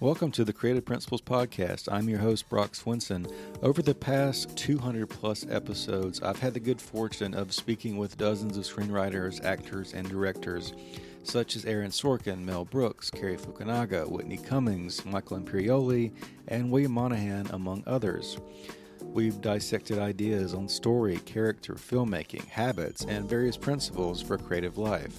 Welcome to the Creative Principles Podcast. I'm your host, Brock Swinson. Over the past 200 plus episodes, I've had the good fortune of speaking with dozens of screenwriters, actors, and directors, such as Aaron Sorkin, Mel Brooks, Cary Fukunaga, Whitney Cummings, Michael Imperioli, and William Monahan, among others. We've dissected ideas on story, character, filmmaking, habits, and various principles for creative life.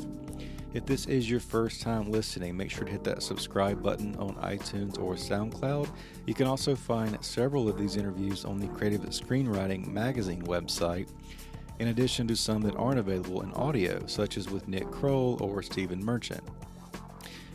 If this is your first time listening, make sure to hit that subscribe button on iTunes or SoundCloud. You can also find several of these interviews on the Creative Screenwriting Magazine website, in addition to some that aren't available in audio, such as with Nick Kroll or Stephen Merchant.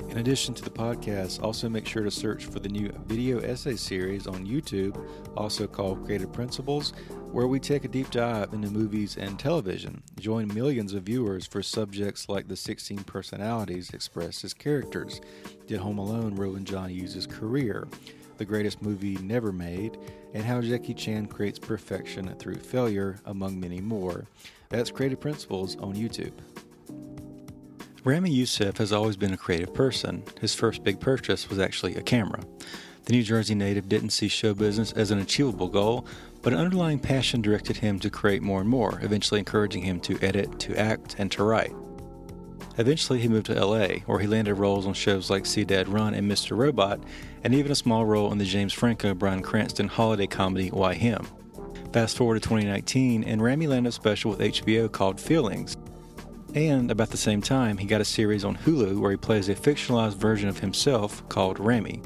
In addition to the podcast, also make sure to search for the new video essay series on YouTube, also called Creative Principles, where we take a deep dive into movies and television. Join millions of viewers for subjects like the 16 personalities expressed as characters. Did Home Alone ruin John Hughes' career? The greatest movie never made, and how Jackie Chan creates perfection through failure, among many more. That's Creative Principles on YouTube. Ramy Youssef has always been a creative person. His first big purchase was actually a camera. The New Jersey native didn't see show business as an achievable goal, but an underlying passion directed him to create more and more, eventually encouraging him to edit, to act, and to write. Eventually, he moved to LA, where he landed roles on shows like See Dad Run and Mr. Robot, and even a small role in the James Franco Bryan Cranston holiday comedy Why Him. Fast forward to 2019, and Ramy landed a special with HBO called Feelings. And about the same time, he got a series on Hulu where he plays a fictionalized version of himself called Ramy.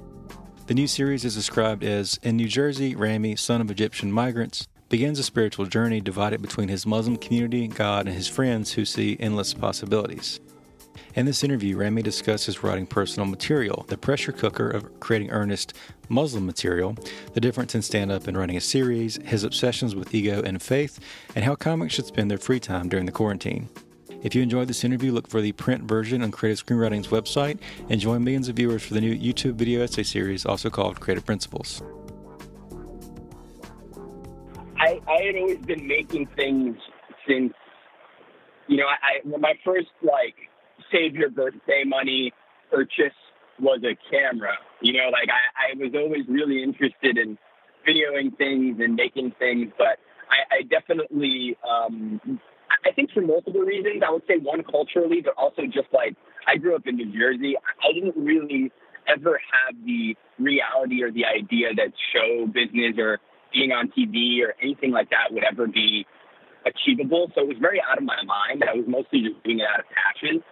The new series is described as In New Jersey, Ramy, son of Egyptian migrants, begins a spiritual journey divided between his Muslim community, God, and his friends who see endless possibilities. In this interview, Ramy discusses writing personal material, the pressure cooker of creating earnest Muslim material, the difference in stand up and running a series, his obsessions with ego and faith, and how comics should spend their free time during the quarantine. If you enjoyed this interview, look for the print version on Creative Screenwriting's website and join millions of viewers for the new YouTube video essay series, also called Creative Principles. I, I had always been making things since, you know, I, I my first like save your birthday money purchase was a camera. You know, like I, I was always really interested in videoing things and making things, but I, I definitely, um, I think for multiple reasons. I would say one culturally, but also just like I grew up in New Jersey. I didn't really ever have the reality or the idea that show business or being on TV or anything like that would ever be achievable. So it was very out of my mind. I was mostly just doing it out of passion.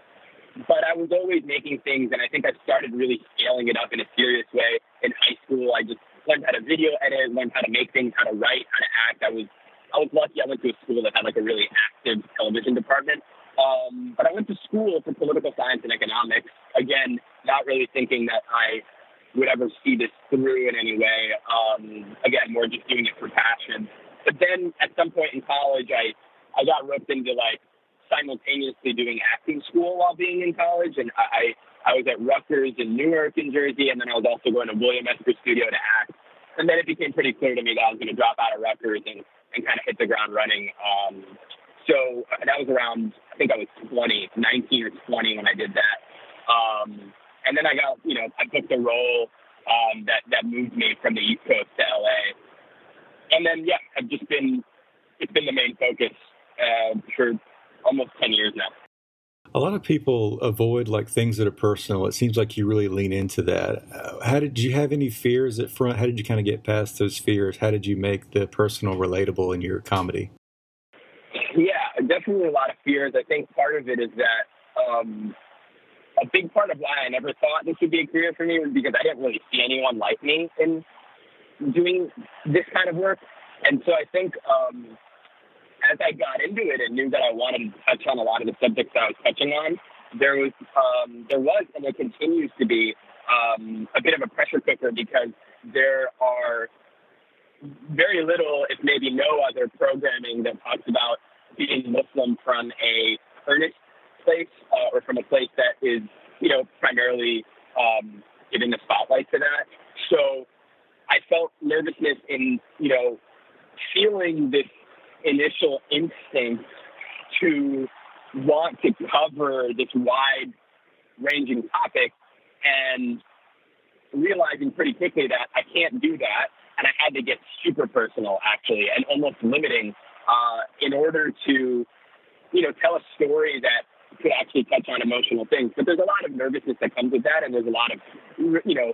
But I was always making things, and I think I started really scaling it up in a serious way in high school. I just learned how to video edit, learned how to make things, how to write, how to act. I was I was lucky. I went to a school that had like a really active television department. Um, but I went to school for political science and economics. Again, not really thinking that I would ever see this through in any way. Um, again, more just doing it for passion. But then at some point in college, I I got roped into like simultaneously doing acting school while being in college, and I I was at Rutgers in Newark, in Jersey, and then I was also going to William Esper Studio to act. And then it became pretty clear to me that I was going to drop out of Rutgers and, and kind of hit the ground running. Um, so that was around, I think I was 20, 19 or 20 when I did that. Um, and then I got, you know, I booked a role um, that that moved me from the East Coast to LA. And then yeah, I've just been it's been the main focus uh, for almost 10 years now. A lot of people avoid like things that are personal. It seems like you really lean into that. Uh, how did you have any fears at front? How did you kind of get past those fears? How did you make the personal relatable in your comedy? Yeah, definitely a lot of fears. I think part of it is that um, a big part of why I never thought this would be a career for me was because I didn't really see anyone like me in doing this kind of work. And so I think um, as I got into it and knew that I wanted to touch on a lot of the subjects that I was touching on, there was um, there was and there continues to be um, a bit of a pressure cooker because there are very little, if maybe no other programming that talks about being Muslim from a earnest place uh, or from a place that is, you know, primarily um, giving the spotlight to that. So I felt nervousness in, you know, feeling this initial instinct to want to cover this wide ranging topic and realizing pretty quickly that I can't do that. And I had to get super personal, actually, and almost limiting uh, in order to, you know, tell a story that could actually touch on emotional things. But there's a lot of nervousness that comes with that, and there's a lot of, you know,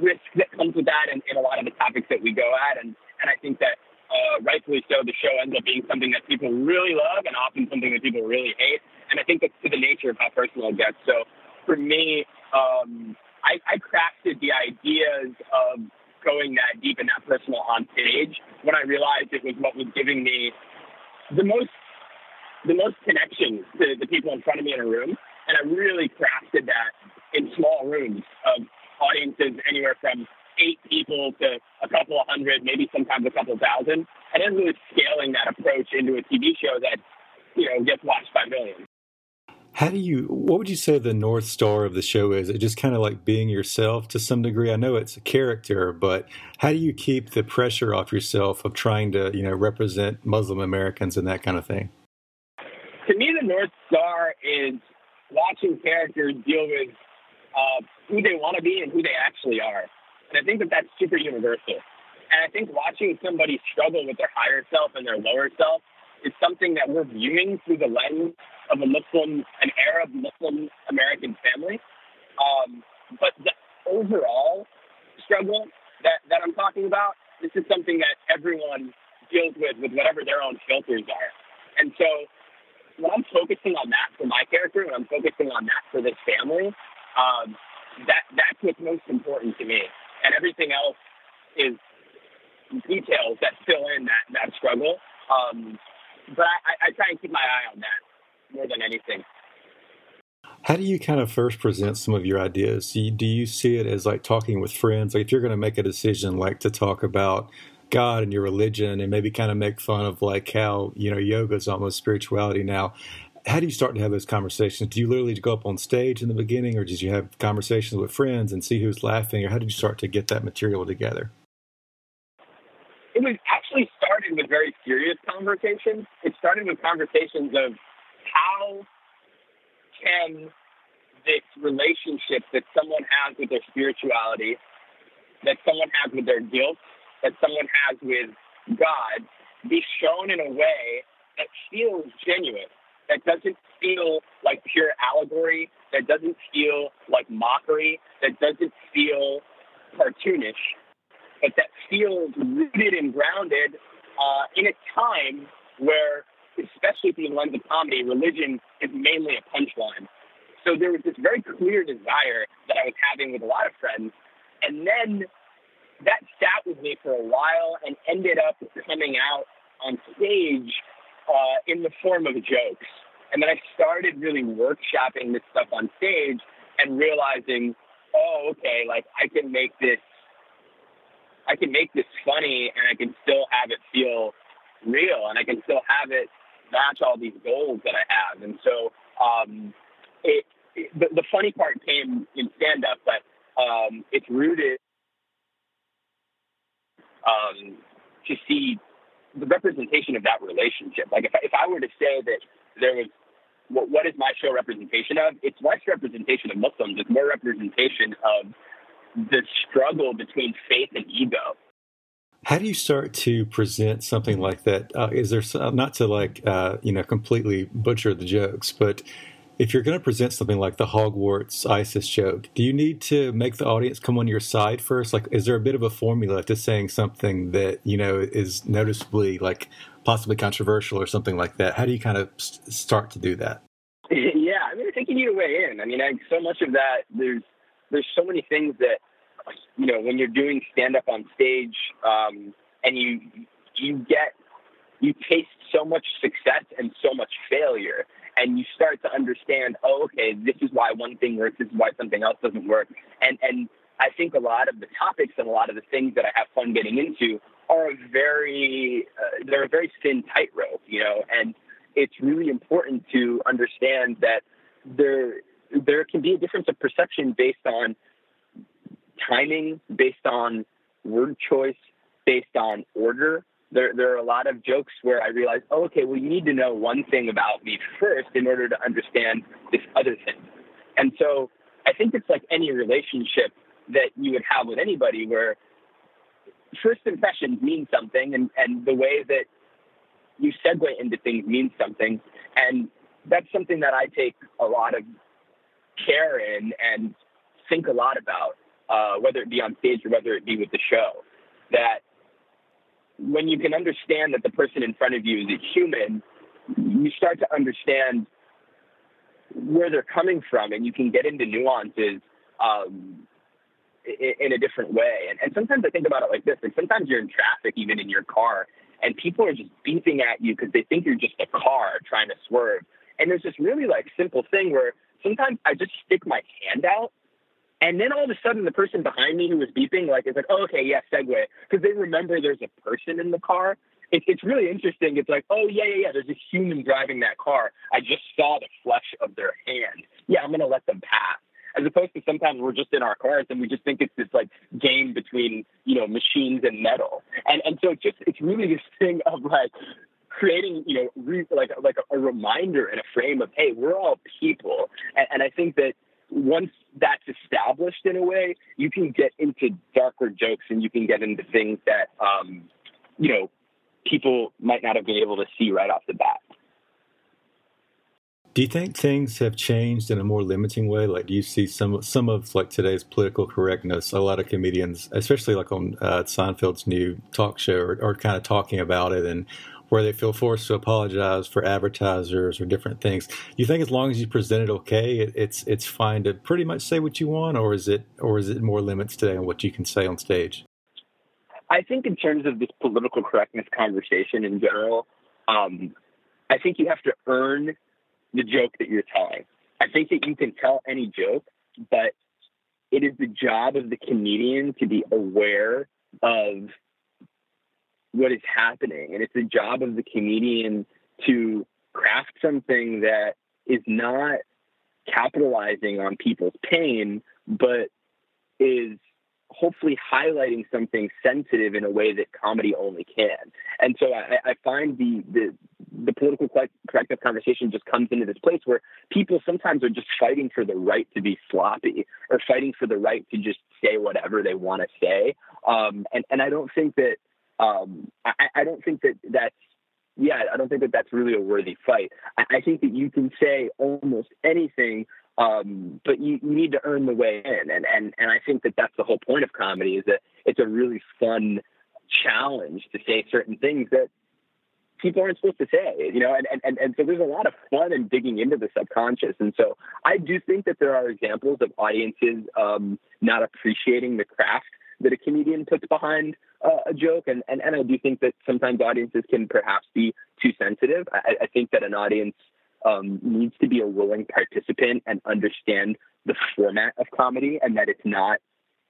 risk that comes with that in, in a lot of the topics that we go at. And, and I think that uh, rightfully so, the show ends up being something that people really love and often something that people really hate. And I think that's to the nature of how personal it gets. So for me, um, I, I crafted the ideas of going that deep and that personal on stage when I realized it was what was giving me the most the most connection to the people in front of me in a room. And I really crafted that in small rooms of audiences anywhere from eight people to a couple of hundred, maybe sometimes a couple thousand. And then really scaling that approach into a TV show that, you know, gets watched by millions. How do you, what would you say the North Star of the show is? It just kind of like being yourself to some degree? I know it's a character, but how do you keep the pressure off yourself of trying to, you know, represent Muslim Americans and that kind of thing? To me, the North Star is watching characters deal with uh, who they want to be and who they actually are. And I think that that's super universal. And I think watching somebody struggle with their higher self and their lower self is something that we're viewing through the lens of a Muslim, an Arab Muslim American family. Um, but the overall struggle that, that I'm talking about, this is something that everyone deals with with whatever their own filters are. And so when I'm focusing on that for my character, when I'm focusing on that for this family, um, that that's what's most important to me. And everything else is details that fill in that, that struggle. Um, but I, I try and keep my eye on that more than anything. How do you kind of first present some of your ideas? Do you, do you see it as like talking with friends? Like if you're going to make a decision, like to talk about God and your religion, and maybe kind of make fun of like how you know yoga is almost spirituality now. How do you start to have those conversations? Do you literally go up on stage in the beginning, or did you have conversations with friends and see who's laughing, or how did you start to get that material together? It was actually started with very serious conversations. It started with conversations of how can this relationship that someone has with their spirituality, that someone has with their guilt, that someone has with God, be shown in a way that feels genuine, that doesn't feel like pure allegory, that doesn't feel like mockery, that doesn't feel cartoonish, but that feels rooted and grounded uh, in a time where, especially through the lens of comedy, religion is mainly a punchline. So there was this very clear desire that I was having with a lot of friends. And then that sat with me for a while and ended up coming out on stage uh, in the form of jokes. And then I started really workshopping this stuff on stage and realizing, oh, okay, like I can make this I can make this funny and I can still have it feel real and I can still have it match all these goals that I have. And so um, it, it the, the funny part came in stand up, but um, it's rooted um, to see the representation of that relationship. Like if I, if I were to say that there was what, what is my show representation of? It's less representation of Muslims. It's more representation of the struggle between faith and ego. How do you start to present something like that? Uh, is there some, not to like uh, you know completely butcher the jokes, but if you're going to present something like the Hogwarts ISIS joke, do you need to make the audience come on your side first? Like, is there a bit of a formula to saying something that you know is noticeably like possibly controversial or something like that? How do you kind of start to do that? Yeah, I mean, I think you need to weigh in. I mean, I, so much of that there's there's so many things that you know when you're doing stand up on stage um, and you you get you taste so much success and so much failure and you start to understand, oh, okay, this is why one thing works, this is why something else doesn't work, and and I think a lot of the topics and a lot of the things that I have fun getting into are a very uh, they're a very thin tightrope, you know, and it's really important to understand that there there can be a difference of perception based on timing, based on word choice, based on order. There, there are a lot of jokes where I realize, oh, okay, well, you need to know one thing about me first in order to understand this other thing. And so I think it's like any relationship that you would have with anybody where first impressions mean something and, and the way that you segue into things means something. And that's something that I take a lot of care in and think a lot about, uh, whether it be on stage or whether it be with the show. That when you can understand that the person in front of you is a human, you start to understand where they're coming from and you can get into nuances um, in, a different way. And, and sometimes I think about it like this, like sometimes you're in traffic, even in your car, and people are just beeping at you because they think you're just a car trying to swerve. And there's this really like simple thing where sometimes I just stick my hand out and then all of a sudden, the person behind me who was beeping, like, is like, oh, okay, yeah, segue. Because they remember there's a person in the car. It, it's really interesting. It's like, oh, yeah, yeah, yeah, there's a human driving that car. I just saw the flesh of their hand. Yeah, I'm going to let them pass. As opposed to sometimes we're just in our cars and we just think it's this like game between, you know, machines and metal. And, and so it's just, it's really this thing of like, creating, you know, re- like like a, a, reminder and a frame of, hey, we're all people, and, and I think that once that's established in a way, you can get into darker jokes and you can get into things that, um, you know, people might not have been able to see right off the bat. Do you think things have changed in a more limiting way? Like, do you see some some of like today's political correctness? A lot of comedians, especially like on uh, Seinfeld's new talk show, are, are kind of talking about it and where they feel forced to apologize for advertisers or different things. You think as long as you present it okay, it, it's it's fine to pretty much say what you want, or is it or is it more limits today on what you can say on stage? I think in terms of this political correctness conversation in general, um, I think you have to earn the joke that you're telling. I think that you can tell any joke, but it is the job of the comedian to be aware of what is happening. And it's the job of the comedian to craft something that is not capitalizing on people's pain, but is hopefully highlighting something sensitive in a way that comedy only can. And so I, I find the, the the political correctness conversation just comes into this place where people sometimes are just fighting for the right to be sloppy or fighting for the right to just say whatever they want to say. Um, and and I don't think that um, I, I don't think that that's yeah, I don't think that that's really a worthy fight. I, I think that you can say almost anything, um, but you, you need to earn the way in, and and and I think that that's the whole point of comedy is that it's a really fun challenge to say certain things that people aren't supposed to say, you know, and, and, and so there's a lot of fun in digging into the subconscious. And so I do think that there are examples of audiences um, not appreciating the craft that a comedian puts behind uh, a joke. And, and, and I do think that sometimes audiences can perhaps be too sensitive. I, I think that an audience um, needs to be a willing participant and understand the format of comedy and that it's not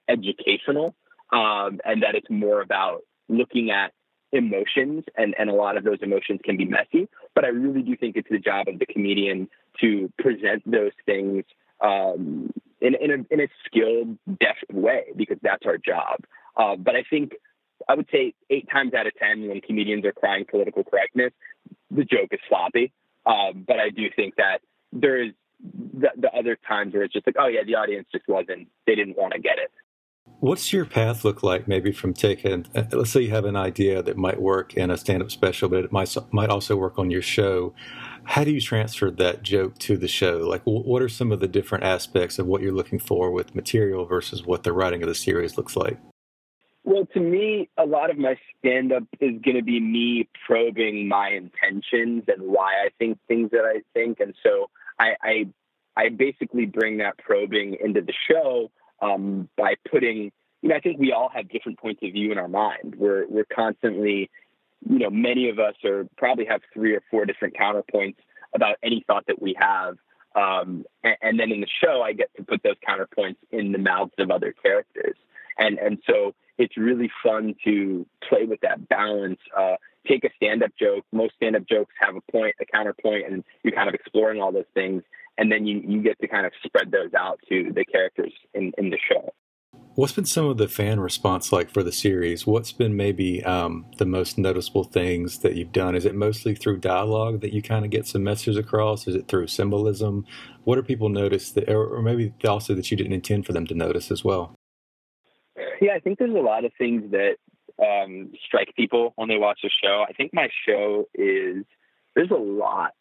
educational um, and that it's more about looking at emotions and, and a lot of those emotions can be messy. But I really do think it's the job of the comedian to present those things um, in, in, a, in a skilled, deft way because that's our job. Uh, but I think I would say eight times out of ten when comedians are crying political correctness, the joke is sloppy. Um, but I do think that there is the, the other times where it's just like, oh yeah, the audience just wasn't, they didn't want to get it. What's your path look like maybe from taking, uh, let's say you have an idea that might work in a stand up special, but it might, might also work on your show. How do you transfer that joke to the show? Like, what are some of the different aspects of what you're looking for with material versus what the writing of the series looks like? Well, to me, a lot of my stand up is going to be me probing my intentions and why I think things that I think. And so I, I, I basically bring that probing into the show um, by putting, you know, I think we all have different points of view in our mind. We're, we're constantly, you know, many of us are probably have three or four different counterpoints about any thought that we have. Um, and, and, then in the show, I get to put those counterpoints in the mouths of other characters. And, and so it's really fun to play with that balance. Uh, take a stand-up joke. Most stand-up jokes have a point, a counterpoint, and you're kind of exploring all those things. And then you, you get to kind of spread those out to the characters in, in the show. What's been some of the fan response like for the series? What's been maybe um, the most noticeable things that you've done? Is it mostly through dialogue that you kind of get some messages across? Is it through symbolism? What do people notice that, or, maybe also that you didn't intend for them to notice as well? Yeah, I think there's a lot of things that um, strike people when they watch the show. I think my show is there's a lot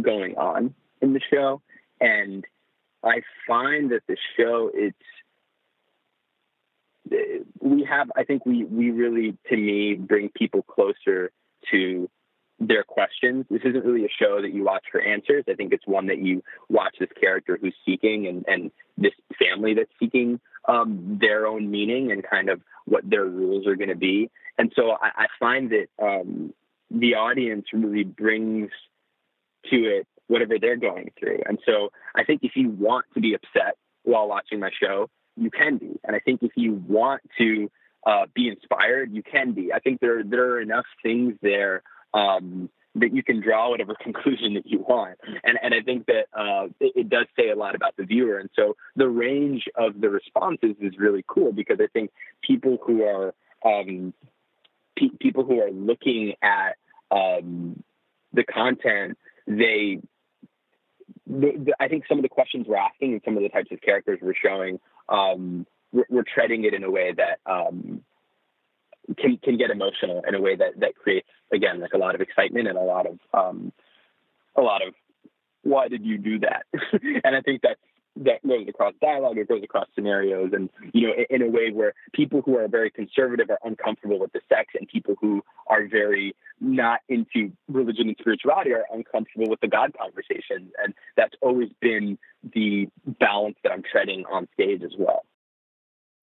going on in the show, and I find that the show it's we have i think we we really to me bring people closer to their questions. This isn't really a show that you watch for answers. I think it's one that you watch this character who's seeking and and this family that's seeking um, their own meaning and kind of what their rules are going to be. And so I, I find that um, the audience really brings to it whatever they're going through. And so i think if you want to be upset while watching my show you can be. And I think if you want to uh, be inspired, you can be. I think there there are enough things there um, that you can draw whatever conclusion that you want. And and I think that uh, it, it, does say a lot about the viewer. And so the range of the responses is really cool because I think people who are um, pe- people who are looking at um, the content, they the, the, I think some of the questions we're asking and some of the types of characters we're showing um, we're, we're, treading it in a way that um, can can get emotional in a way that that creates again like a lot of excitement and a lot of um, a lot of why did you do that? and I think that's that goes across dialogue, it goes across scenarios, and you know, in, in, a way where people who are very conservative are uncomfortable with the sex, and people who are very not into religion and spirituality are uncomfortable with the God conversation, and that's always been the balance that I'm treading on stage as well.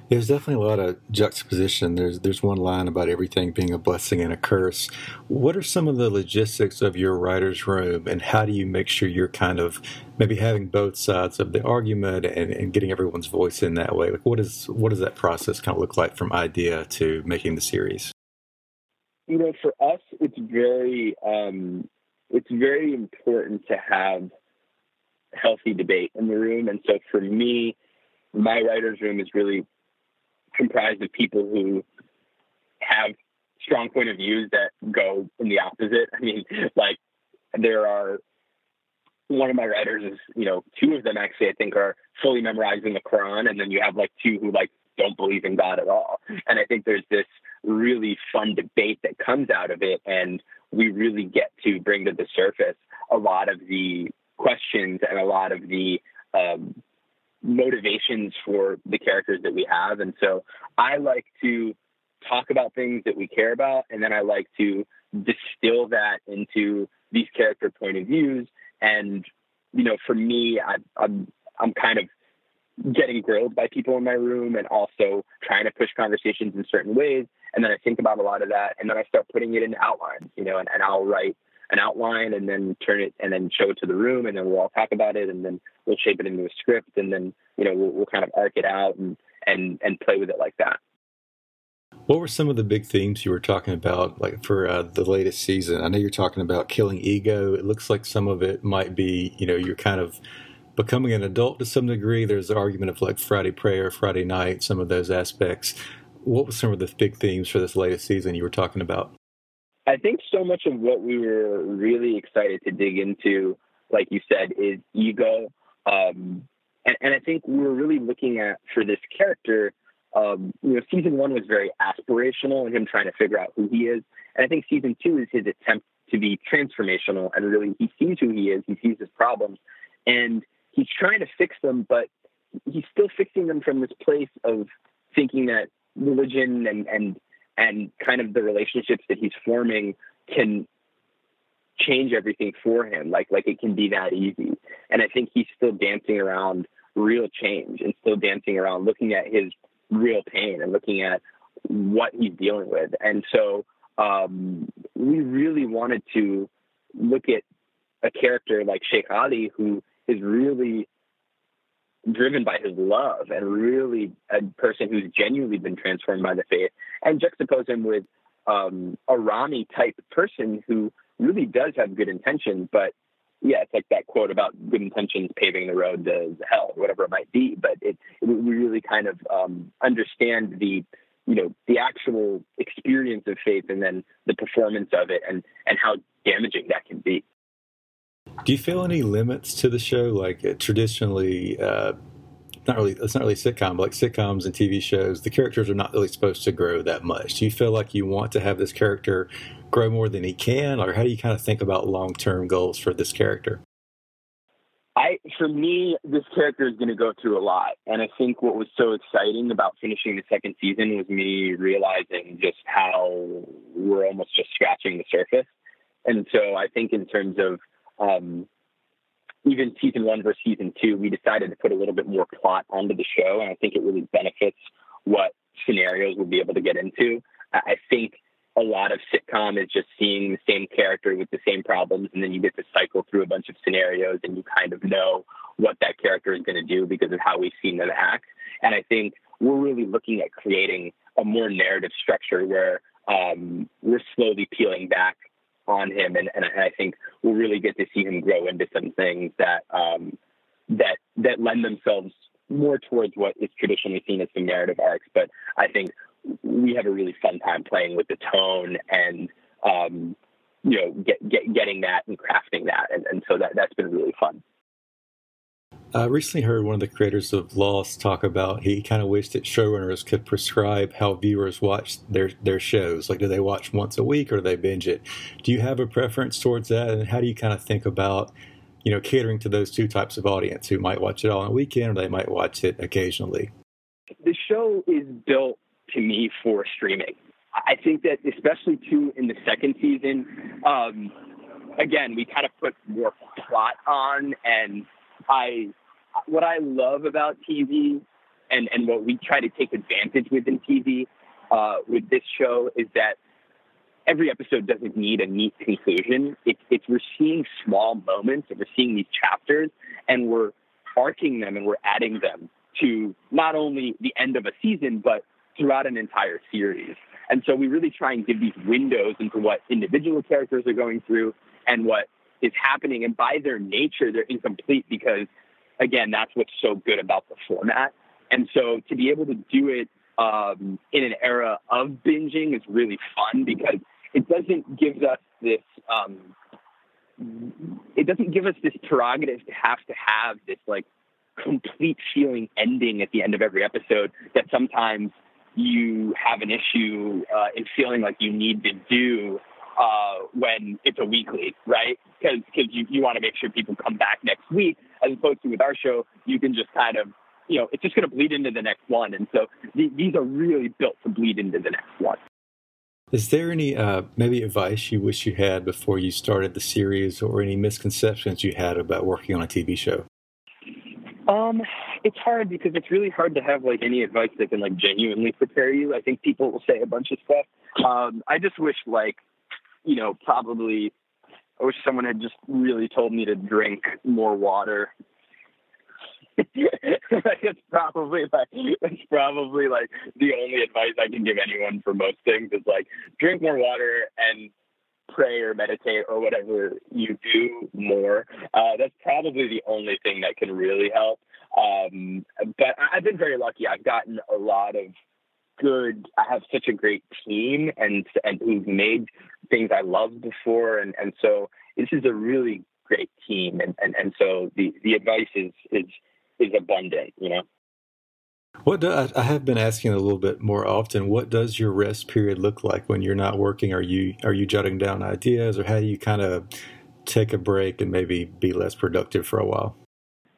There's definitely a lot of juxtaposition. There's there's one line about everything being a blessing and a curse. What are some of the logistics of your writer's room, and how do you make sure you're kind of maybe having both sides of the argument and, and getting everyone's voice in that way? Like, what is what does that process kind of look like from idea to making the series? You know, for us, it's very um, it's very important to have healthy debate in the room, and so for me, my writer's room is really comprised of people who have strong point of views that go in the opposite. I mean, like there are one of my writers is, you know, two of them actually I think are fully memorizing the Quran, and then you have like two who like don't believe in God at all. And I think there's this really fun debate that comes out of it, and we really get to bring to the surface a lot of the questions and a lot of the um, motivations for the characters that we have. And so I like to talk about things that we care about, and then I like to distill that into these character point of views. And you know, for me, I, I'm I'm kind of getting grilled by people in my room, and also trying to push conversations in certain ways. And then I think about a lot of that, and then I start putting it into outlines. You know, and, and I'll write an outline and then turn it and then show it to the room and then we'll all talk about it and then we'll shape it into a script and then you know we'll, we'll kind of arc it out and and and play with it like that. What were some of the big themes you were talking about like for uh, the latest season? I know you're talking about killing ego. It looks like some of it might be you know you're kind of becoming an adult to some degree. There's the argument of like friday prayer friday night some of those aspects. What were some of the big themes for this latest season you were talking about I think so much of what we were really excited to dig into, like you said, is ego. Um, and, and, I think we were really looking at for this character. Um, you know, season one was very aspirational and him trying to figure out who he is. And I think season two is his attempt to be transformational and really he sees who he is, he sees his problems, and he's trying to fix them, but he's still fixing them from this place of thinking that religion and, and and kind of the relationships that he's forming can change everything for him. Like like it can be that easy. And I think he's still dancing around real change and still dancing around looking at his real pain and looking at what he's dealing with. And so um, we really wanted to look at a character like Sheikh Ali who is really driven by his love and really a person who's genuinely been transformed by the faith, and juxtapose him with um, a Ramy type person who really does have good intentions, but yeah, it's like that quote about good intentions paving the road to hell, whatever it might be. But it, it we really kind of um, understand the you know the actual experience of faith and then the performance of it and and how damaging that can be. Do you feel any limits to the show? Like uh, traditionally, uh, not really. It's not really sitcom, but like sitcoms and TV shows, the characters are not really supposed to grow that much. Do you feel like you want to have this character grow more than he can, or how do you kind of think about long term goals for this character? I, for me, this character is going to go through a lot, and I think what was so exciting about finishing the second season was me realizing just how we're almost just scratching the surface. And so I think in terms of um, even season one versus season two, we decided to put a little bit more plot onto the show, and I think it really benefits what scenarios we'll be able to get into. I think a lot of sitcom is just seeing the same character with the same problems, and then you get to cycle through a bunch of scenarios, and you kind of know what that character is going to do because of how we've seen them act. And I think we're really looking at creating a more narrative structure where um, we're slowly peeling back on him, and, and I think we'll really get to see him grow into some things that um, that that lend themselves more towards what is traditionally seen as some narrative arcs. But I think we have a really fun time playing with the tone and um, you know get, get, getting that and crafting that, and, and so that that's been really fun. I recently heard one of the creators of Lost talk about he kind of wished that showrunners could prescribe how viewers watch their their shows. Like, do they watch once a week or do they binge it? Do you have a preference towards that? And how do you kind of think about, you know, catering to those two types of audience who might watch it all on a weekend or they might watch it occasionally? The show is built to me for streaming. I think that especially too in the second season, um, again, we kind of put more plot on and I what I love about TV and, and what we try to take advantage with in TV uh, with this show is that every episode doesn't need a neat conclusion. It's, it's we're seeing small moments and we're seeing these chapters and we're arcing them and we're adding them to not only the end of a season, but throughout an entire series. And so we really try and give these windows into what individual characters are going through and what is happening. And by their nature, they're incomplete because again, that's what's so good about the format. And so to be able to do it um, in an era of binging is really fun because it doesn't give us this. Um, it doesn't give us this prerogative to have to have this like complete feeling ending at the end of every episode that sometimes you have an issue uh, in feeling like you need to do uh, when it's a weekly, right? Because you, you want to make sure people come back next week, as opposed to with our show, you can just kind of, you know, it's just going to bleed into the next one. And so th- these are really built to bleed into the next one. Is there any uh, maybe advice you wish you had before you started the series, or any misconceptions you had about working on a TV show? Um, it's hard because it's really hard to have like any advice that can like genuinely prepare you. I think people will say a bunch of stuff. Um, I just wish like you know, probably I wish someone had just really told me to drink more water. it's probably like it's probably like the only advice I can give anyone for most things is like drink more water and pray or meditate or whatever you do more. Uh, that's probably the only thing that can really help. Um, but I've been very lucky. I've gotten a lot of good. I have such a great team and and who've made things I loved before, and and so this is a really great team, and and and so the the advice is is is abundant, you know. What do, I, I have been asking a little bit more often. What does your rest period look like when you're not working? Are you are you jotting down ideas, or how do you kind of take a break and maybe be less productive for a while?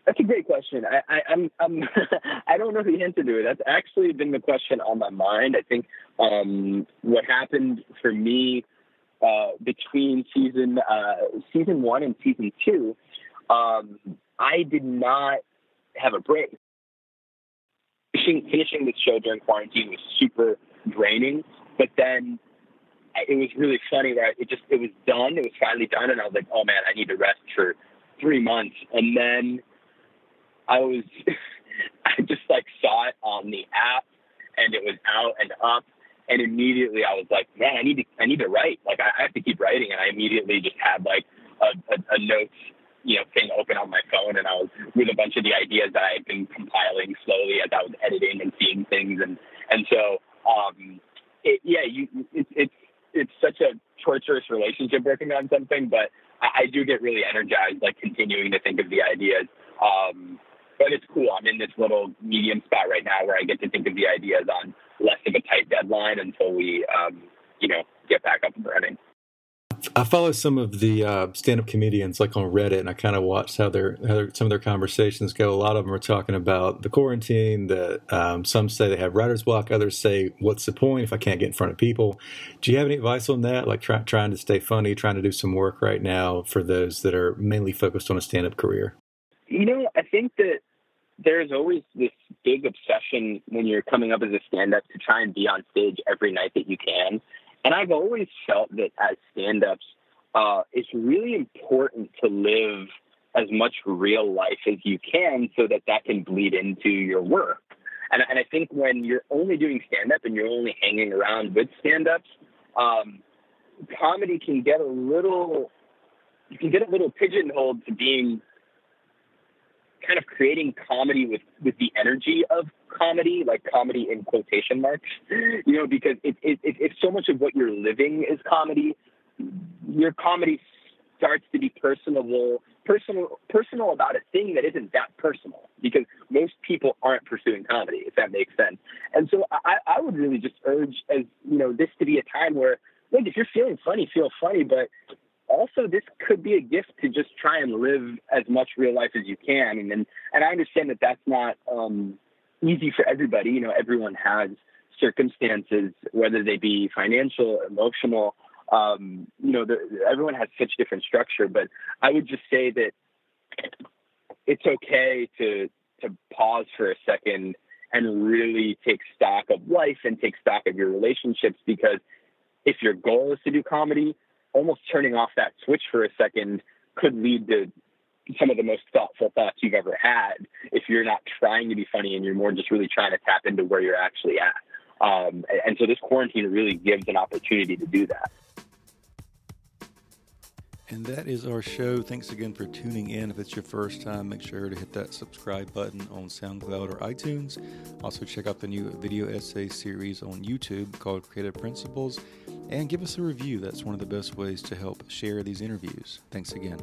That's a great question. I, I, I'm, I'm I don't know the answer to it. That's actually been the question on my mind. I think um, what happened for me uh, between season uh, season one and season two, um, I did not have a break. Finishing, finishing this show during quarantine was super draining, but then it was really funny that it just it was done. It was finally done, and I was like, oh man, I need to rest for three months. And then I was, I just like saw it on the app, and it was out and up, and immediately I was like, man, I need to I need to write. Like I have to keep writing, and I immediately just had like a, a, a notes you know thing open on my phone, and I was with a bunch of the ideas that I had been compiling slowly as I was editing and seeing things, and and so um, it, yeah, you it, it's it's such a torturous relationship working on something, but I, I do get really energized, like continuing to think of the ideas. Um, but it's cool. I'm in this little medium spot right now where I get to think of the ideas on less of a tight deadline until we, um, you know, get back up and running. I follow some of the uh, stand-up comedians like on Reddit, and I kind of watch how their how some of their conversations go. A lot of them are talking about the quarantine. That um, some say they have writer's block, others say, "What's the point if I can't get in front of people?" Do you have any advice on that? Like try, trying to stay funny, trying to do some work right now for those that are mainly focused on a stand-up career. You know, I think that there's always this big obsession when you're coming up as a stand-up to try and be on stage every night that you can and I've always felt that as stand ups, uh, it's really important to live as much real life as you can so that that can bleed into your work. And, and I think when you're only doing stand up and you're only hanging around with stand ups, um, comedy can get a little, you can get a little pigeonholed to being kind of creating comedy with with the energy of comedy, like comedy in quotation marks, you know, because it, it, it, so much of what you're living is comedy, your comedy starts to be personable, personal, personal about a thing that isn't that personal, because most people aren't pursuing comedy, if that makes sense. And so I, I would really just urge, as you know, this to be a time where, look, if you're feeling funny, feel funny, but also this could be a gift to just try and live as much real life as you can. And and, and I understand that that's not um, easy for everybody. You know, everyone has circumstances, whether they be financial, emotional. Um, you know, the, everyone has such different structure. But I would just say that it's okay to to pause for a second and really take stock of life and take stock of your relationships because if your goal is to do comedy, almost turning off that switch for a second could lead to some of the most thoughtful thoughts you've ever had if you're not trying to be funny and you're more just really trying to tap into where you're actually at. Um, and so this quarantine really gives an opportunity to do that. And that is our show. Thanks again for tuning in. If it's your first time, make sure to hit that subscribe button on SoundCloud or iTunes. Also, check out the new video essay series on YouTube called Creative Principles and give us a review. That's one of the best ways to help share these interviews. Thanks again.